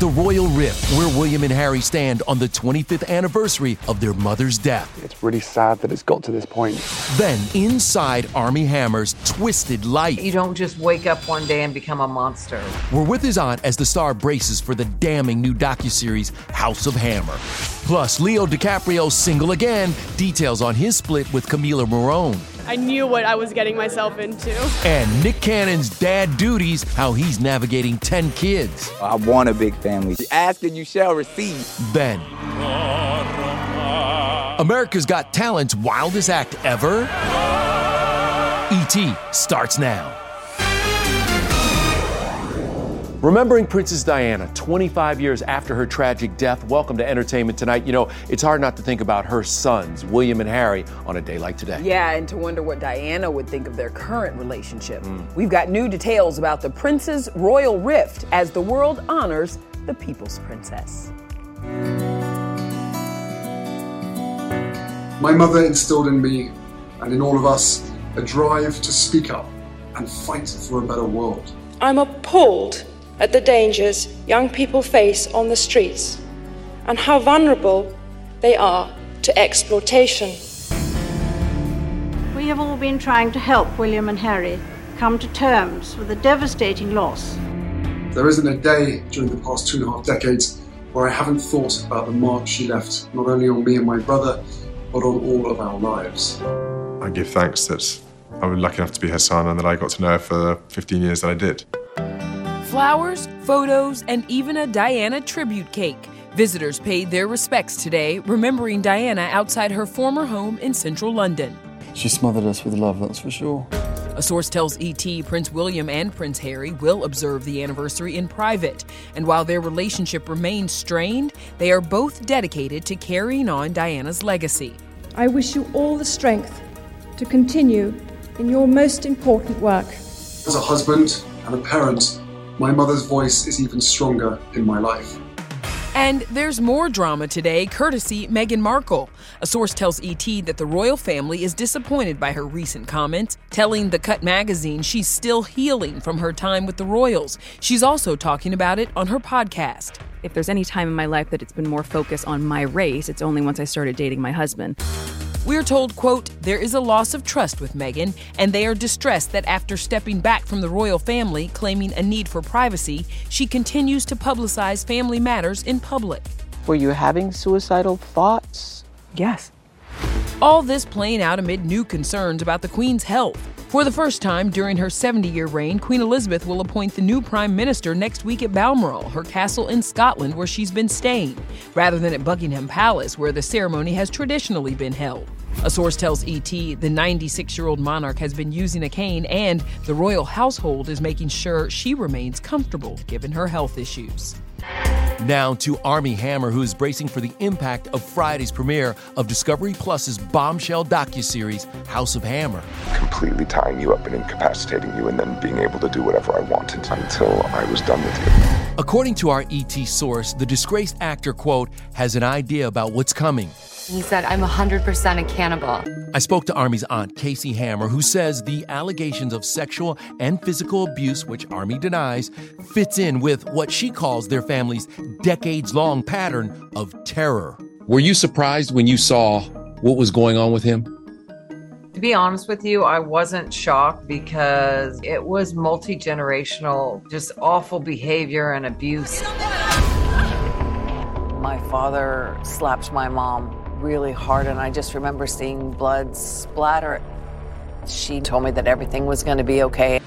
the Royal Rift, where William and Harry stand on the 25th anniversary of their mother's death. It's really sad that it's got to this point. Then, inside Armie Hammer's twisted life. You don't just wake up one day and become a monster. We're with his aunt as the star braces for the damning new docuseries House of Hammer. Plus, Leo DiCaprio's single again, details on his split with Camila Morrone. I knew what I was getting myself into. And Nick Cannon's dad duties, how he's navigating 10 kids. I want a big family. Ask and you shall receive. Ben. America's Got Talent's wildest act ever? E.T. starts now. Remembering Princess Diana 25 years after her tragic death. Welcome to Entertainment Tonight. You know, it's hard not to think about her sons, William and Harry, on a day like today. Yeah, and to wonder what Diana would think of their current relationship. Mm. We've got new details about the prince's royal rift as the world honors the people's princess. My mother instilled in me and in all of us a drive to speak up and fight for a better world. I'm appalled at the dangers young people face on the streets and how vulnerable they are to exploitation. We have all been trying to help William and Harry come to terms with the devastating loss. There isn't a day during the past two and a half decades where I haven't thought about the mark she left, not only on me and my brother, but on all of our lives. I give thanks that I was lucky enough to be her son and that I got to know her for the 15 years that I did. Flowers, photos, and even a Diana tribute cake. Visitors paid their respects today, remembering Diana outside her former home in central London. She smothered us with love, that's for sure. A source tells ET Prince William and Prince Harry will observe the anniversary in private. And while their relationship remains strained, they are both dedicated to carrying on Diana's legacy. I wish you all the strength to continue in your most important work. As a husband and a parent, my mother's voice is even stronger in my life. And there's more drama today, courtesy Meghan Markle. A source tells ET that the royal family is disappointed by her recent comments, telling The Cut magazine she's still healing from her time with the royals. She's also talking about it on her podcast. If there's any time in my life that it's been more focused on my race, it's only once I started dating my husband. We're told, quote, there is a loss of trust with Meghan, and they are distressed that after stepping back from the royal family, claiming a need for privacy, she continues to publicize family matters in public. Were you having suicidal thoughts? Yes. All this playing out amid new concerns about the Queen's health. For the first time during her 70 year reign, Queen Elizabeth will appoint the new Prime Minister next week at Balmoral, her castle in Scotland where she's been staying, rather than at Buckingham Palace where the ceremony has traditionally been held. A source tells ET the 96 year old monarch has been using a cane and the royal household is making sure she remains comfortable given her health issues. Now to Armie Hammer, who is bracing for the impact of Friday's premiere of Discovery Plus's bombshell docuseries House of Hammer. Completely tying you up and incapacitating you, and then being able to do whatever I wanted until I was done with you. According to our ET source, the disgraced actor, quote, has an idea about what's coming. He said, I'm 100% a cannibal. I spoke to Armie's aunt, Casey Hammer, who says the allegations of sexual and physical abuse, which Armie denies, fits in with what she calls their family's decades long pattern of terror. Were you surprised when you saw what was going on with him? To be honest with you, I wasn't shocked because it was multi generational, just awful behavior and abuse. My father slapped my mom really hard, and I just remember seeing blood splatter. She told me that everything was going to be okay.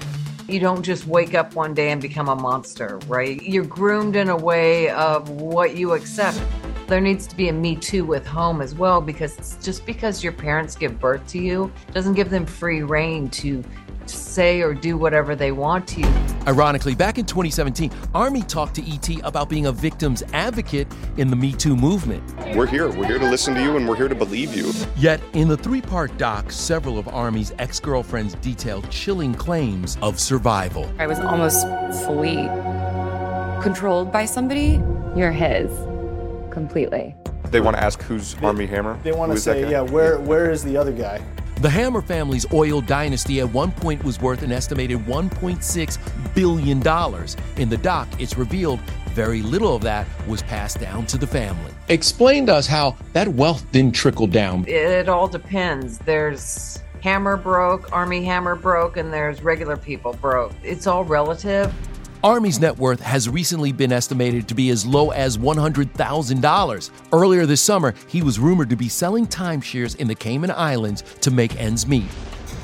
You don't just wake up one day and become a monster, right? You're groomed in a way of what you accept. There needs to be a Me Too with home as well because just because your parents give birth to you doesn't give them free reign to say or do whatever they want to. Ironically, back in 2017, Armie talked to ET about being a victim's advocate in the Me Too movement. We're here. We're here to listen to you and we're here to believe you. Yet, in the three part doc, several of Armie's ex girlfriends detailed chilling claims of survival. I was almost fully controlled by somebody. You're his completely. They want to ask who's Armie Hammer? They want to say, yeah, where where is the other guy? The Hammer family's oil dynasty at one point was worth an estimated $1.6 billion. In the doc, it's revealed very little of that was passed down to the family. Explain to us how that wealth didn't trickle down. It all depends. There's Hammer broke, Armie Hammer broke, and there's regular people broke. It's all relative. Armie's net worth has recently been estimated to be as low as $100,000. Earlier this summer, he was rumored to be selling timeshares in the Cayman Islands to make ends meet.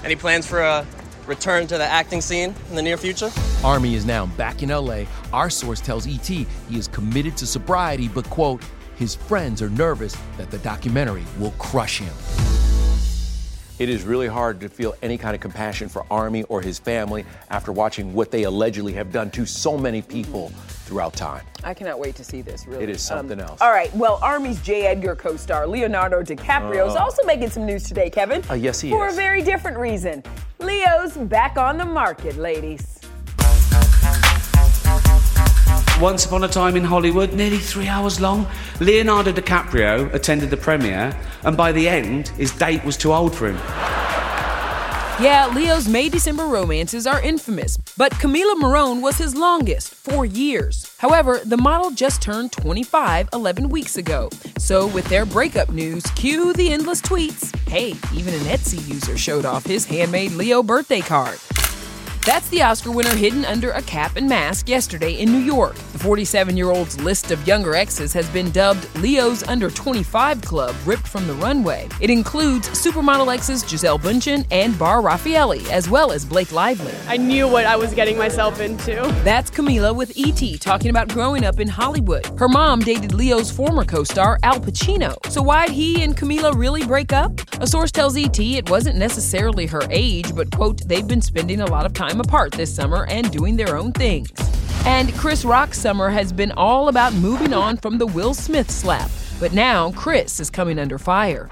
Any plans for a return to the acting scene in the near future? Armie is now back in LA. Our source tells ET he is committed to sobriety, but, quote, his friends are nervous that the documentary will crush him. It is really hard to feel any kind of compassion for Armie or his family after watching what they allegedly have done to so many people throughout time. I cannot wait to see this, really. It is something um, else. All right, well, Armie's J. Edgar co star Leonardo DiCaprio is uh, also making some news today, Kevin. Uh, yes, he for is. For a very different reason. Leo's back on the market, ladies. Once Upon a Time in Hollywood, nearly three hours long. Leonardo DiCaprio attended the premiere, and by the end, his date was too old for him. Yeah, Leo's May December romances are infamous, but Camila Morrone was his longest, four years. However, the model just turned 25 11 weeks ago. So, with their breakup news, cue the endless tweets. Hey, even an Etsy user showed off his handmade Leo birthday card. That's the Oscar winner hidden under a cap and mask yesterday in New York. The 47 year old's list of younger exes has been dubbed Leo's Under 25 Club, ripped from the runway. It includes supermodel exes Gisele Bündchen and Bar Refaeli, as well as Blake Lively. I knew what I was getting myself into. That's Camila with E.T. talking about growing up in Hollywood. Her mom dated Leo's former co star, Al Pacino. So why'd he and Camila really break up? A source tells E.T. it wasn't necessarily her age, but, quote, they've been spending a lot of time time apart this summer and doing their own things. And Chris Rock's summer has been all about moving on from the Will Smith slap. But now Chris is coming under fire.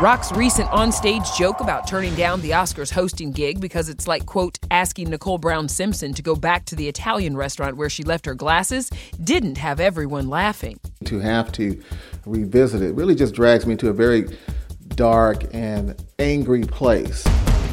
Rock's recent onstage joke about turning down the Oscars hosting gig because it's like, quote, asking Nicole Brown Simpson to go back to the Italian restaurant where she left her glasses didn't have everyone laughing. To have to revisit it really just drags me to a very dark and angry place.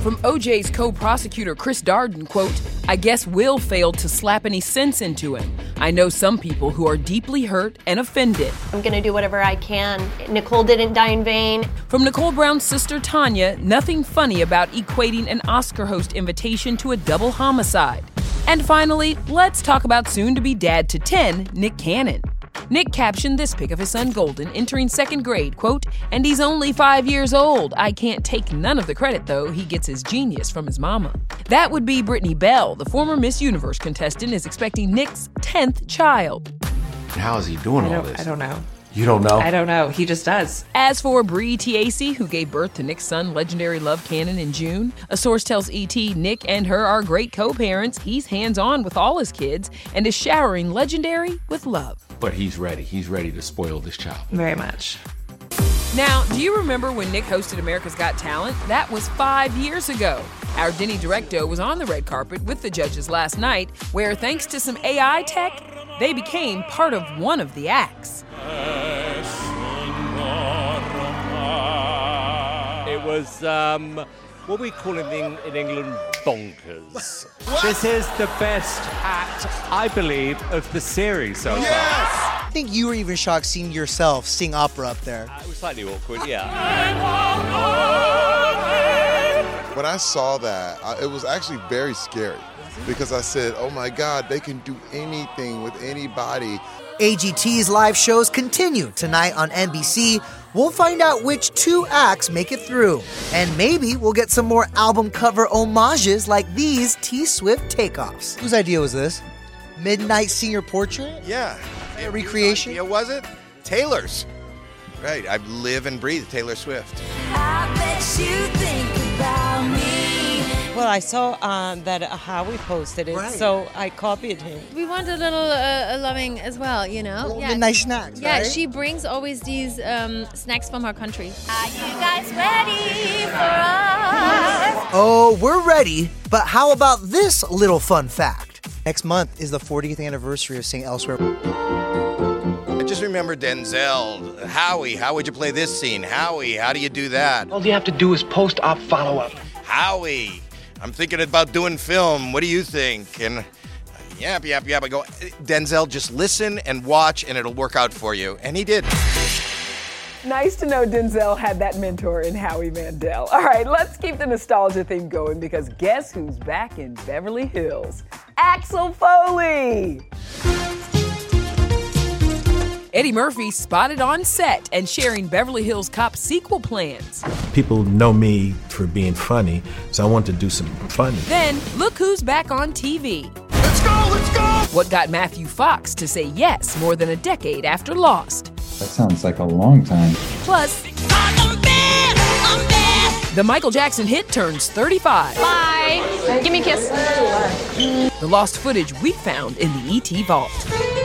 From OJ's co prosecutor Chris Darden, quote, I guess Will failed to slap any sense into him. I know some people who are deeply hurt and offended. I'm going to do whatever I can. Nicole didn't die in vain. From Nicole Brown's sister Tanya, nothing funny about equating an Oscar host invitation to a double homicide. And finally, let's talk about soon to be dad to 10, Nick Cannon. Nick captioned this pic of his son Golden entering second grade, quote, and he's only five years old. I can't take none of the credit, though. He gets his genius from his mama. That would be Brittany Bell, the former Miss Universe contestant, is expecting Nick's 10th child. How is he doing all this? I don't know. You don't know? I don't know. He just does. As for Bre Tiesi, who gave birth to Nick's son, legendary Love Cannon, in June, a source tells ET Nick and her are great co parents. He's hands on with all his kids and is showering legendary with love. But he's ready. He's ready to spoil this child. Very much. Now, do you remember when Nick hosted America's Got Talent? That was five years ago. Our Denny Directo was on the red carpet with the judges last night, where thanks to some AI tech, they became part of one of the acts. It was um, what we call in, Eng- in England bonkers. This is the best act, I believe, of the series so far. I think you were even shocked seeing yourself sing opera up there. It was slightly awkward, yeah. When I saw that, I, it was actually very scary because I said, oh my God, they can do anything with anybody. AGT's live shows continue tonight on NBC. We'll find out which two acts make it through. And maybe we'll get some more album cover homages like these T Swift takeoffs. Whose idea was this? Midnight Senior Portrait? Yeah. A recreation? It was it? Taylor's. Right. I live and breathe Taylor Swift. Well, I saw uh, that Howie posted it, so I copied him. We want a little uh, loving as well, you know. Little midnight snacks, Yeah, right? she brings always these um, snacks from her country. Are you guys ready for us? Oh, we're ready, but how about this little fun fact? Next month is the 40th anniversary of St. Elsewhere. I just remember Denzel. Howie, how would you play this scene? Howie, how do you do that? All you have to do is post op follow up. Howie, I'm thinking about doing film. What do you think? And uh, yap, yap, yap. I go, Denzel, just listen and watch, and it'll work out for you. And he did. Nice to know Denzel had that mentor in Howie Mandel. All right, let's keep the nostalgia theme going because guess who's back in Beverly Hills? Axel Foley! Eddie Murphy spotted on set and sharing Beverly Hills Cop sequel plans. People know me for being funny, so I want to do some funny. Then, look who's back on TV. Let's go, let's go! What got Matthew Fox to say yes more than a decade after Lost. That sounds like a long time. Plus, the Michael Jackson hit turns 35. Bye. Give me a kiss. The lost footage we found in the ET vault.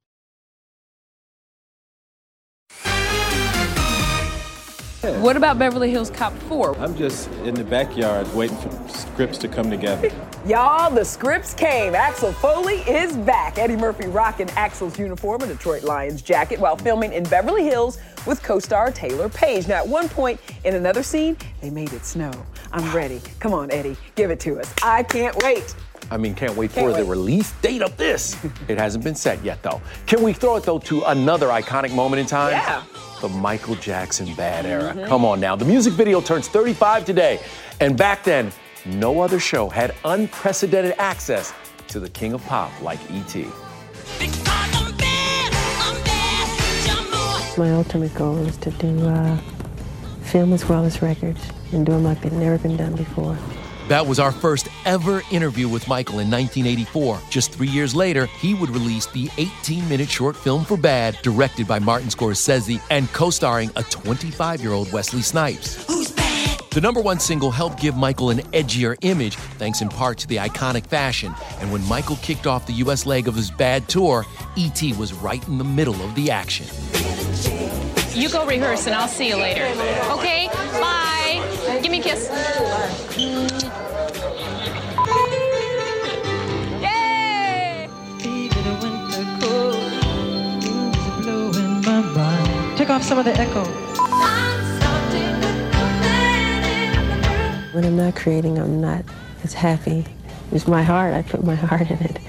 etonline.com. What about Beverly Hills Cop 4? I'm just in the backyard waiting for scripts to come together. Y'all, the scripts came. Axel Foley is back. Eddie Murphy rocking Axel's uniform, a Detroit Lions jacket, while filming in Beverly Hills with co star Taylour Paige. Now, at one point in another scene, they made it snow. I'm ready. Come on, Eddie, give it to us. I can't wait. I mean, can't wait Can't for the release date of this. it hasn't been set yet, though. Can we throw it, though, to another iconic moment in time? Yeah. The Michael Jackson bad era. Mhm. Come on now. The music video turns 35 today. And back then, no other show had unprecedented access to the king of pop like E.T. My ultimate goal is to do uh, film as well as records and do them like they've never been done before. That was our first ever interview with Michael in 1984. Just three years later, he would release the 18 minute short film for Bad, directed by Martin Scorsese and co starring a 25 year old Wesley Snipes. The number one single helped give Michael an edgier image, thanks in part to the iconic fashion. And when Michael kicked off the U.S. leg of his Bad tour, E.T. was right in the middle of the action. You go rehearse and I'll see you later. Okay? Bye. Give me a kiss. Yay! Take off some of the echo. When I'm not creating, I'm not as happy. It's my heart. I put my heart in it.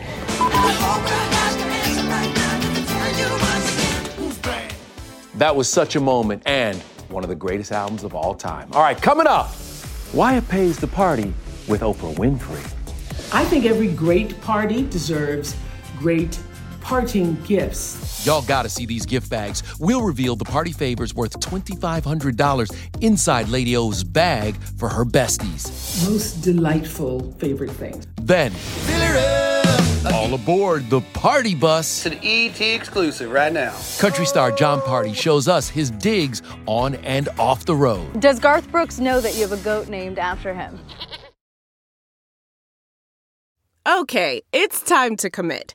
That was such a moment and one of the greatest albums of all time. All right, coming up, Wyatt pays the party with Oprah Winfrey. I think every great party deserves great parting gifts. Y'all gotta see these gift bags. We'll reveal the party favors worth $2,500 inside Lady O's bag for her besties. Most delightful favorite things. Then, all aboard the party bus. It's an ET exclusive right now. Country star Jon Pardi shows us his digs on and off the road. Does Garth Brooks know that you have a goat named after him? Okay, it's time to commit.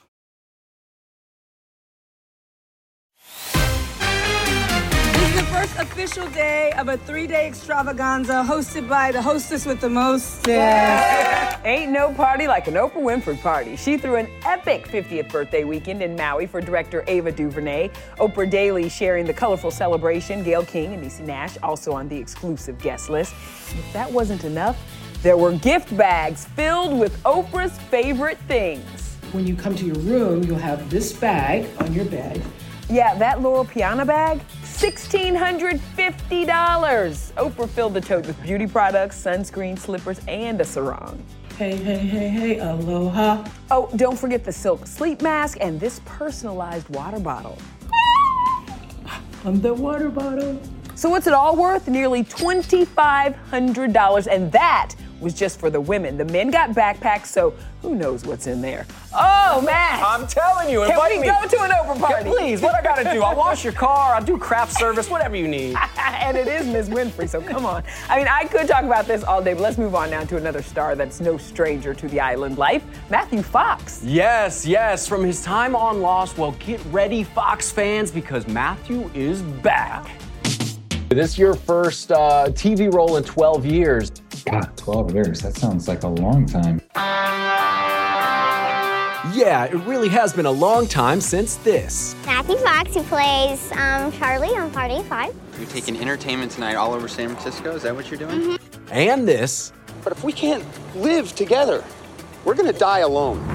This is the first official day of a three-day extravaganza hosted by the hostess with the most. Ain't no party like an Oprah Winfrey party. She threw an epic 50th birthday weekend in Maui for director Ava DuVernay. Oprah Daily sharing the colorful celebration. Gayle King and Niecy Nash also on the exclusive guest list. If that wasn't enough, there were gift bags filled with Oprah's favorite things. When you come to your room, you'll have this bag on your bed. Yeah, that Loro Piana bag, $1,650. Oprah filled the tote with beauty products, sunscreen, slippers, and a sarong. Hey, hey, hey, hey, aloha. Oh, don't forget the silk sleep mask and this personalized water bottle. I'm the water bottle. So what's it all worth? Nearly $2,500. And that was just for the women. The men got backpacks, so who knows what's in there. Oh, Matt! I'm telling you, Can invite we me. go to an Oprah party? Yeah, please, what I gotta do? I'll wash your car, I'll do craft service, whatever you need. and it is Ms. Winfrey, so come on. I mean, I could talk about this all day, but let's move on now to another star that's no stranger to the island life, Matthew Fox. Yes, yes, from his time on Lost, well, get ready, Fox fans, because Matthew is back. This is your first uh, TV role in 12 years. God, 12 years. That sounds like a long time. Yeah, it really has been a long time since this. Matthew Fox, who plays um, Charlie on Party of Five. You're taking entertainment tonight all over San Francisco. Is that what you're doing? And this. But if we can't live together, we're gonna die alone.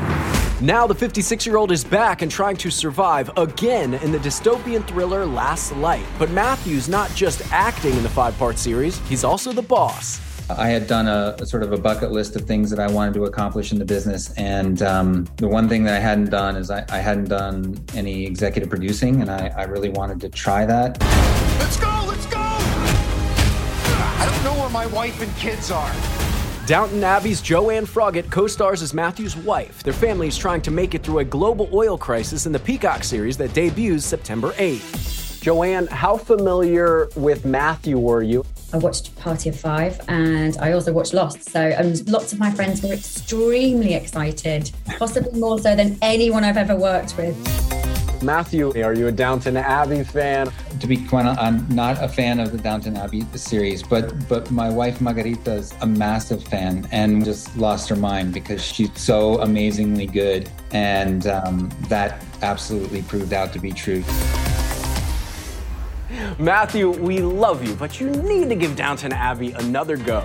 Now the 56 year old is back and trying to survive again in the dystopian thriller Last Light. But Matthew's not just acting in the five part series, he's also the boss. I had done a, a sort of a bucket list of things that I wanted to accomplish in the business, and um, the one thing that I hadn't done is I, I hadn't done any executive producing, and I, I really wanted to try that. Let's go, let's go! I don't know where my wife and kids are. Downton Abbey's Joanne Froggatt co stars as Matthew's wife. Their family is trying to make it through a global oil crisis in the Peacock series that debuts September 8th. Joanne, how familiar with Matthew were you? I watched Party of Five and I also watched Lost. So um, lots of my friends were extremely excited, possibly more so than anyone I've ever worked with. Matthew, are you a Downton Abbey fan? To be quite honest, I'm not a fan of the Downton Abbey series, but but my wife Margarita is a massive fan and just lost her mind because she's so amazingly good, and um, that absolutely proved out to be true. Matthew, we love you, but you need to give Downton Abbey another go.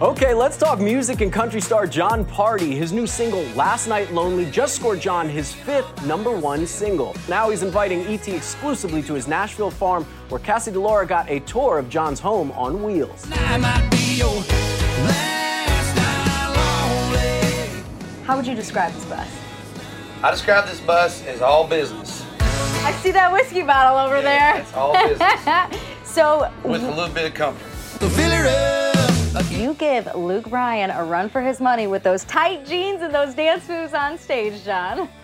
Okay, let's talk music and country star Jon Pardi. His new single, Last Night Lonely, just scored John his fifth number one single. Now he's inviting ET exclusively to his Nashville farm, where Cassie DiLaura got a tour of John's home on wheels. How would you describe this bus? I describe this bus as all business I see that whiskey bottle over there. it's all business. so, with a little bit of comfort. you give Luke Bryan a run for his money with those tight jeans and those dance moves on stage, John.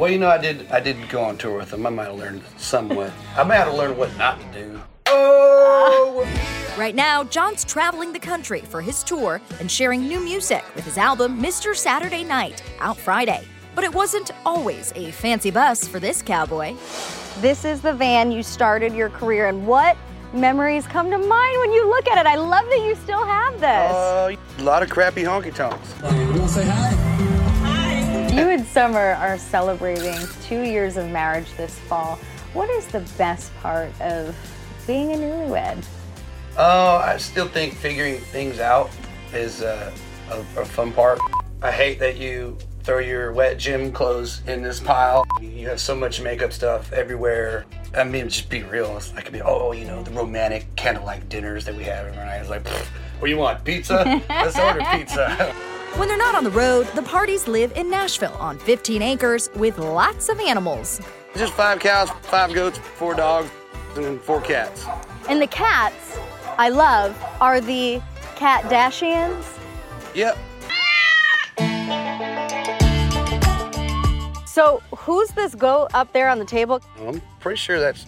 Well, you know, I did. I did go on tour with him. I might have learned somewhat. I might have learned what not to do. Oh. Right now, John's traveling the country for his tour and sharing new music with his album Mr. Saturday Night, out Friday. But it wasn't always a fancy bus for this cowboy. This is the van you started your career in. What memories come to mind when you look at it? I love that you still have this. Uh, a lot of crappy honky tonks. You and Summer are celebrating two years of marriage this fall. What is the best part of being a newlywed? Oh, I still think figuring things out is uh, a, a fun part. I hate that you throw your wet gym clothes in this pile. You have so much makeup stuff everywhere. I mean, just be real. I could be, oh, you know, the romantic candlelight dinners that we have every night. It's like, what do you want? Pizza? Let's order pizza. When they're not on the road, the Pardis live in Nashville on 15 acres with lots of animals. Just five cows, five goats, four dogs, and four cats. And the cats I love are the cat Dashians. Yep. So, who's this goat up there on the table? I'm pretty sure that's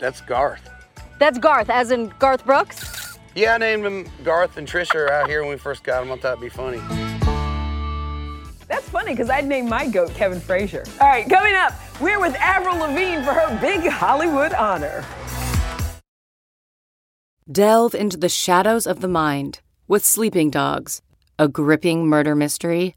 that's Garth. That's Garth, as in Garth Brooks. Yeah, I named him Garth and Trisha are out here when we first got him. I thought it'd be funny. That's funny because I'd name my goat Kevin Frazier. All right, coming up, we're with Avril Lavigne for her big Hollywood honor. Delve into the shadows of the mind with Sleeping Dogs, a gripping murder mystery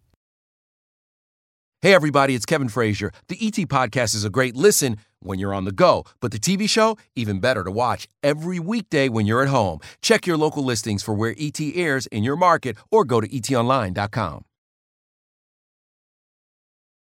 Hey, everybody, it's Kevin Frazier. The ET Podcast is a great listen when you're on the go, but the TV show, even better to watch every weekday when you're at home. Check your local listings for where ET airs in your market or go to etonline.com.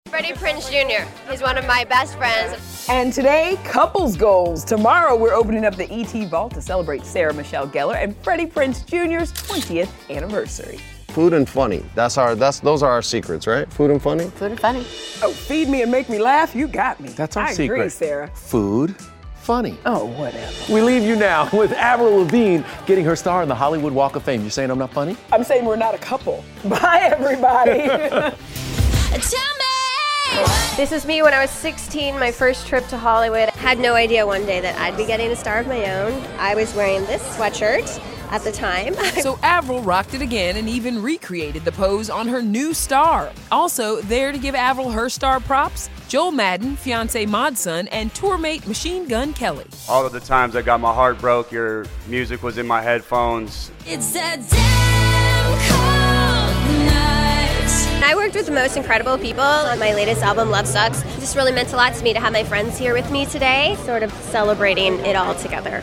Freddie Prinze Jr. He's one of my best friends. And today, couples goals. Tomorrow, we're opening up the ET Vault to celebrate Sarah Michelle Gellar and Freddie Prinze Jr.'s 20th anniversary. Food and funny. That's our that's those are our secrets, right? Food and funny? Food and funny. Oh, feed me and make me laugh. You got me. That's our I secret. agree, Sarah. Food, funny. Oh, whatever. We leave you now with Avril Lavigne getting her star in the Hollywood Walk of Fame. You saying I'm not funny? I'm saying we're not a couple. Bye, everybody. This is me when I was 16, my first trip to Hollywood. Had no idea one day that I'd be getting a star of my own. I was wearing this sweatshirt at the time. So Avril rocked it again and even recreated the pose on her new star. Also, there to give Avril her star props, Joel Madden, fiance Mod Sun, and tourmate Machine Gun Kelly. All of the times I got my heart broke, your music was in my headphones. It's a damn cold night. I worked with the most incredible people on my latest album, Love Sucks. It just really meant a lot to me to have my friends here with me today, sort of celebrating it all together.